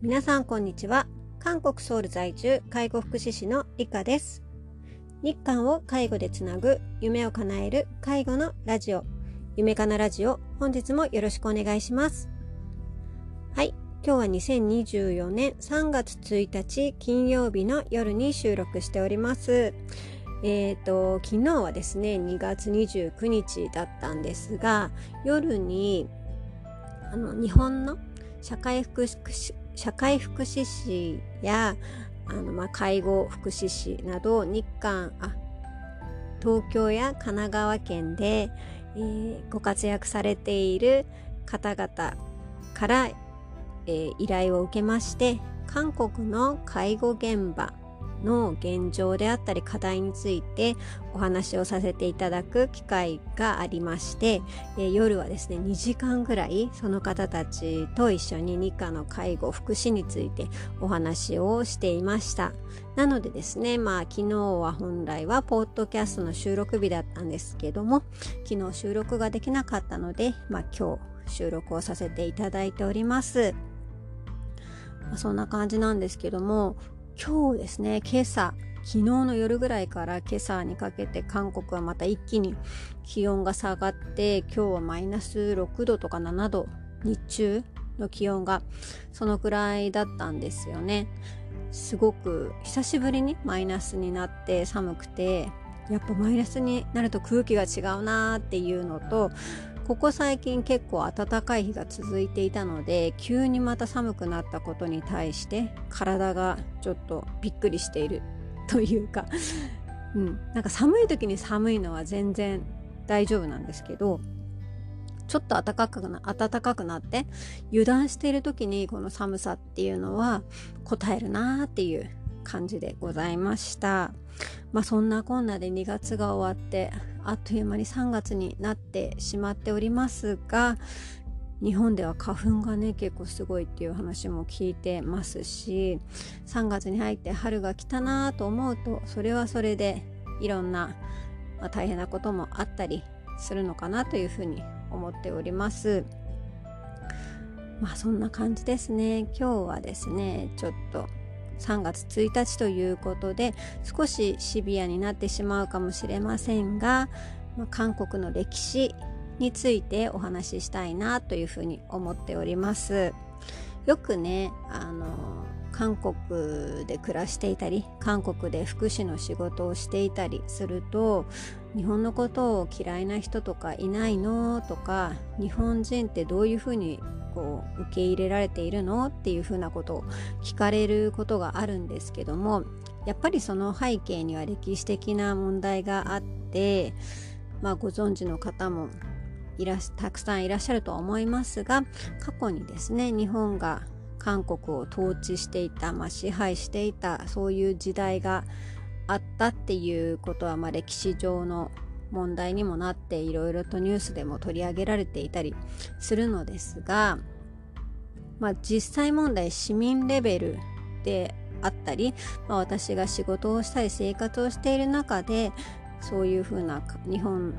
皆さんこんにちは。韓国ソウル在住介護福祉士のリカです。日韓を介護でつなぐ夢を叶える介護のラジオ。夢かなラジオ本日もよろしくお願いします。はい。今日は2024年3月1日金曜日の夜に収録しております。えーと、昨日はですね2月29日だったんですが夜にあの日本の社会福祉社会福祉士やあの、まあ、介護福祉士など日韓あ東京や神奈川県で、えー、ご活躍されている方々から、えー、依頼を受けまして韓国の介護現場の現状であったり課題についてお話をさせていただく機会がありまして、え夜はですね2時間ぐらいその方たちと一緒に日韓の介護福祉についてお話をしていましたなのでですねまあ昨日は本来はポッドキャストの収録日だったんですけども昨日収録ができなかったのでまあ今日収録をさせていただいております。そんな感じなんですけども今日ですね今朝昨日の夜ぐらいから今朝にかけて韓国はまた一気に気温が下がって今日はマイナス6度とか7度日中の気温がそのくらいだったんですよね。すごく久しぶりにマイナスになって寒くてやっぱマイナスになると空気が違うなーっていうのとここ最近結構暖かい日が続いていたので急にまた寒くなったことに対して体がちょっとびっくりしているというか、うん、なんか寒い時に寒いのは全然大丈夫なんですけどちょっと暖かくな暖かくなって油断している時にこの寒さっていうのは答えるなーっていう感じでございました。まあそんなこんなで2月が終わってあっという間に3月になってしまっておりますが日本では花粉がね結構すごいっていう話も聞いてますし3月に入って春が来たなと思うとそれはそれでいろんな、まあ、大変なこともあったりするのかなというふうに思っております。まあそんな感じですね今日はですねちょっと3月1日ということで少しシビアになってしまうかもしれませんが、まあ、韓国の歴史についてお話ししたいなというふうに思っております。よくねあの韓国で暮らしていたり韓国で福祉の仕事をしていたりすると日本のことを嫌いな人とかいないのとか日本人ってどういうふうにこう受け入れられているのっていうふうなことを聞かれることがあるんですけどもやっぱりその背景には歴史的な問題があって、まあ、ご存知の方もいらたくさんいらっしゃるとは思いますが過去にですね日本が韓国を統治していた、まあ、支配していたそういう時代があったっていうことは、まあ、歴史上の問題にもなっていろいろとニュースでも取り上げられていたりするのですが、まあ、実際問題市民レベルであったり、まあ、私が仕事をしたり生活をしている中でそういうふうな日本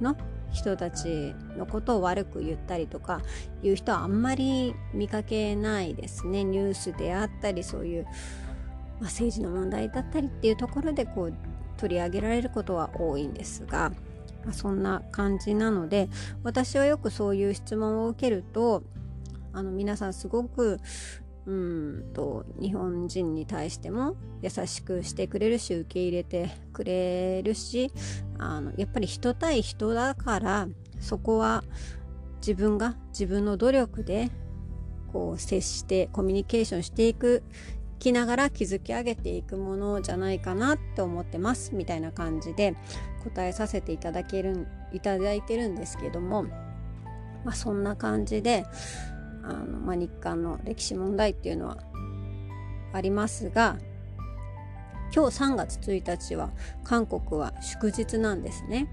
の人たちのことを悪く言ったりとかいう人はあんまり見かけないですね。ニュースであったりそういう、まあ、政治の問題だったりっていうところでこう取り上げられることは多いんですが、まあ、そんな感じなので私はよくそういう質問を受けるとあの皆さんすごくうんと日本人に対しても優しくしてくれるし受け入れてくれるしあのやっぱり人対人だからそこは自分が自分の努力でこう接してコミュニケーションしていくきながら築き上げていくものじゃないかなって思ってますみたいな感じで答えさせていただけるいただいてるんですけども、まあ、そんな感じであの、まあ、日韓の歴史問題っていうのはありますが今日3月1日は韓国は祝日なんですね。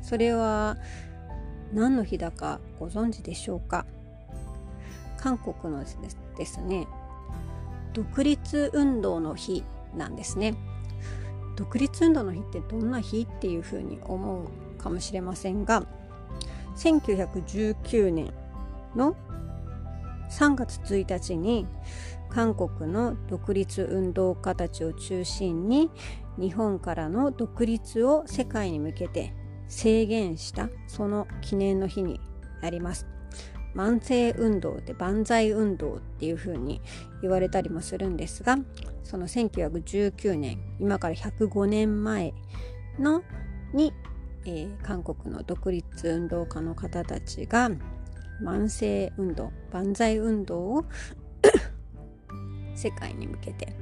それは何の日だかご存知でしょうか？韓国のですね独立運動の日なんですね独立運動の日ってどんな日っていうふうに思うかもしれませんが1919年の3月1日に韓国の独立運動家たちを中心に日本からの独立を世界に向けて制限したその記念の日になります。慢性運動で万歳運動っていう風に言われたりもするんですがその1919年今から105年前のに、えー、韓国の独立運動家の方たちが慢性運動万歳運動を 世界に向けて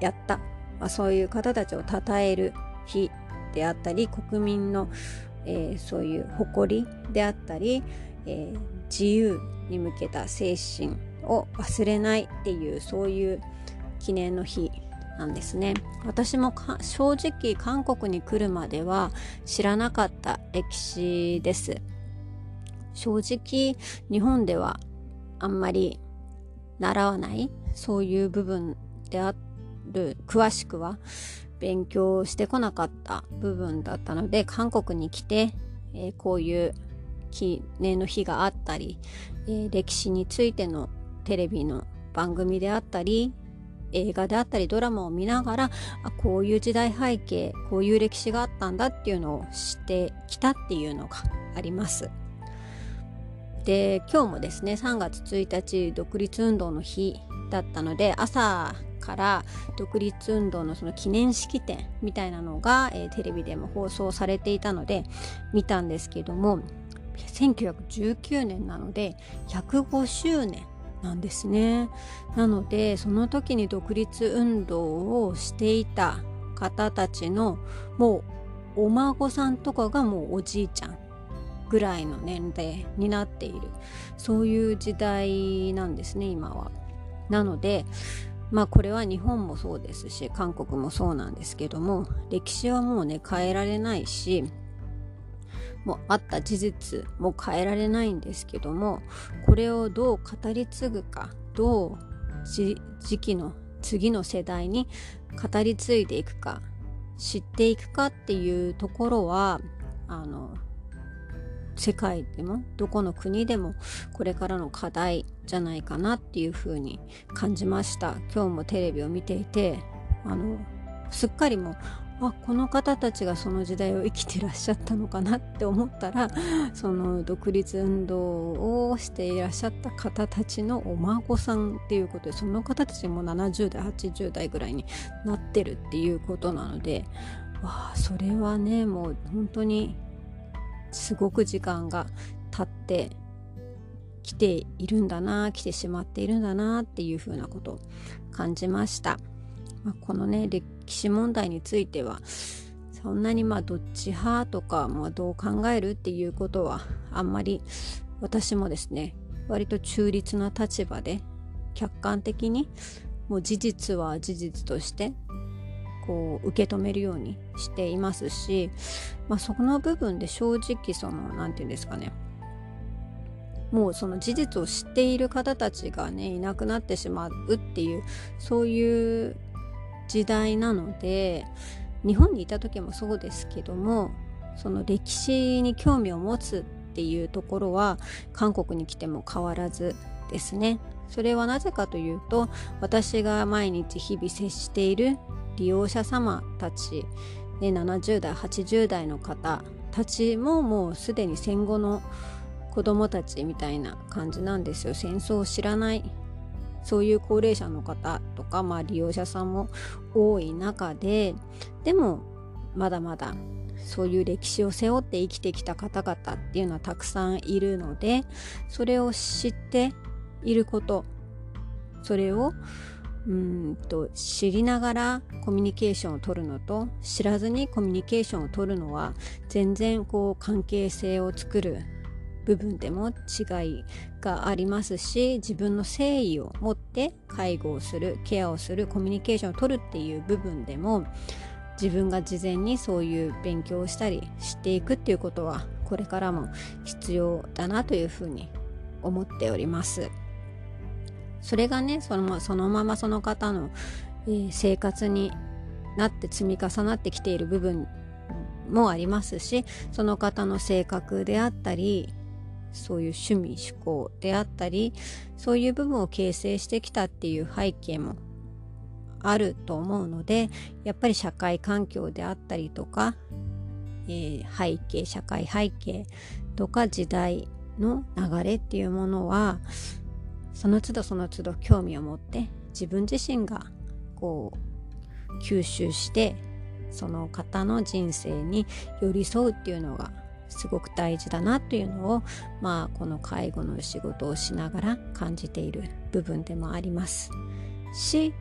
やった、まあ、そういう方たちを称える日であったり国民の、えー、そういう誇りであったり、えー、自由に向けた精神を忘れないっていうそういう記念の日なんですね。私も正直韓国に来るまでは知らなかった歴史です。正直日本ではあんまり習わないそういう部分である詳しくは勉強してこなかった部分だったので韓国に来て、えー、こういう記念の日があったり、えー、歴史についてのテレビの番組であったり映画であったりドラマを見ながらあこういう時代背景こういう歴史があったんだっていうのを知ってきたっていうのがあります。で今日もですね3月1日独立運動の日だったので朝から独立運動のその記念式典みたいなのが、えー、テレビでも放送されていたので見たんですけども1919年なので105周年なんですねなのでその時に独立運動をしていた方たちのもうお孫さんとかがもうおじいちゃんぐらいの年齢になっているそういう時代なんですね今は。なのでまあこれは日本もそうですし韓国もそうなんですけども歴史はもうね変えられないしもあった事実も変えられないんですけどもこれをどう語り継ぐかどう時期の次の世代に語り継いでいくか知っていくかっていうところはあの世界でもどこの国でもこれからの課題じゃないかなっていうふうに感じました。今日もテレビを見ていてあのすっかりもあこの方たちがその時代を生きてらっしゃったのかなって思ったら その独立運動をしていらっしゃった方たちのお孫さんっていうことでその方たちも70代80代ぐらいになってるっていうことなのでわあそれはねもう本当にすごく時間が経ってきているんだな来てしまっているんだなっていうふうなことを感じました。まあ、このね歴史問題についてはそんなにまあどっち派とか、まあ、どう考えるっていうことはあんまり私もですね割と中立な立場で客観的にもう事実は事実としてこう受け止めるようにしていますし、まあ、そこの部分で正直その何て言うんですかねもうその事実を知っている方たちがねいなくなってしまうっていうそういう時代なので日本にいた時もそうですけどもその歴史に興味を持つっていうところは韓国に来ても変わらずですね。それはなぜかというと私が毎日日々接している利用者様たち、ね、70代80代の方たちももうすでに戦後の子供たちみたいな感じなんですよ。戦争を知らないそういう高齢者の方とか、まあ、利用者さんも多い中ででもまだまだそういう歴史を背負って生きてきた方々っていうのはたくさんいるのでそれを知っていることそれをうんと知りながらコミュニケーションを取るのと知らずにコミュニケーションを取るのは全然こう関係性を作る部分でも違いがありますし自分の誠意を持って介護をするケアをするコミュニケーションを取るっていう部分でも自分が事前にそういう勉強をしたりしていくっていうことはこれからも必要だなというふうに思っております。それがねそのそのままその方の、えー、生活になって積み重なってきている部分もありますしその方の性格であったりそういう趣味趣向であったりそういう部分を形成してきたっていう背景もあると思うのでやっぱり社会環境であったりとか、えー、背景社会背景とか時代の流れっていうものはその都度その都度興味を持って自分自身がこう吸収してその方の人生に寄り添うっていうのがすごく大事だなというのをまあこの介護の仕事をしながら感じている部分でもありますし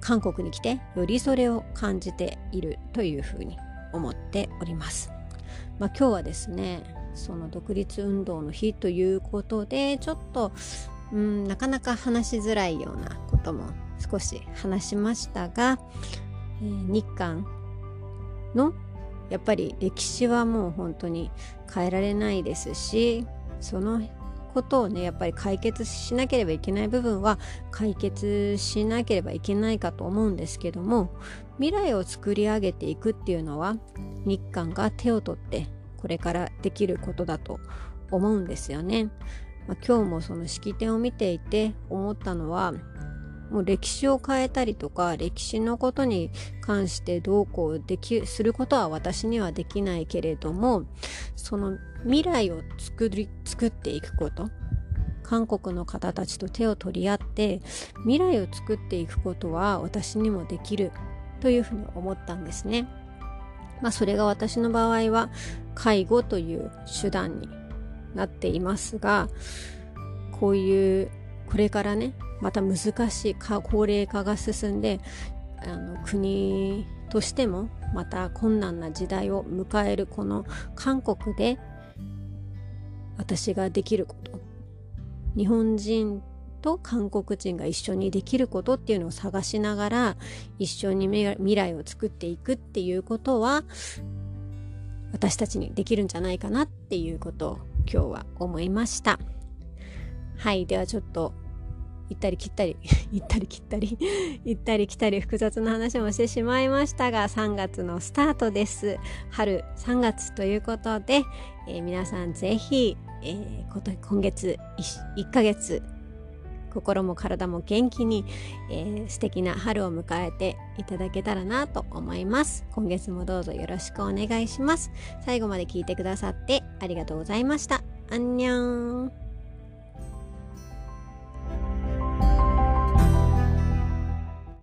韓国に来てよりそれを感じているというふうに思っております。まあ、今日はですねその独立運動の日ということでちょっとうんなかなか話しづらいようなことも少し話しましたが、えー、日韓のやっぱり歴史はもう本当に変えられないですしそのことをねやっぱり解決しなければいけない部分は解決しなければいけないかと思うんですけども未来を作り上げていくっていうのは日韓が手を取ってこれからできることだと思うんですよね。まあ、今日もその式典を見ていて思ったのはもう歴史を変えたりとか歴史のことに関してどうこうできすることは私にはできないけれどもその未来を作り作っていくこと韓国の方たちと手を取り合って未来を作っていくことは私にもできるというふうに思ったんですね。まあそれが私の場合は介護という手段になっていますがこういうこれからねまた難しい高齢化が進んであの国としてもまた困難な時代を迎えるこの韓国で私ができること日本人と韓国人が一緒にできることっていうのを探しながら一緒に未来を作っていくっていうことは私たちにできるんじゃないかなっていうことを今日は思いました。はいではちょっと行ったり切ったり 行ったり切ったり 行ったり来たり複雑な話もしてしまいましたが3月のスタートです。春3月ということで、えー、皆さんぜひ、えー、今月 1, 1ヶ月心も体も元気に、えー、素敵な春を迎えていただけたらなと思います。今月もどうぞよろしくお願いします。最後まで聞いてくださってありがとうございました。アンニャン。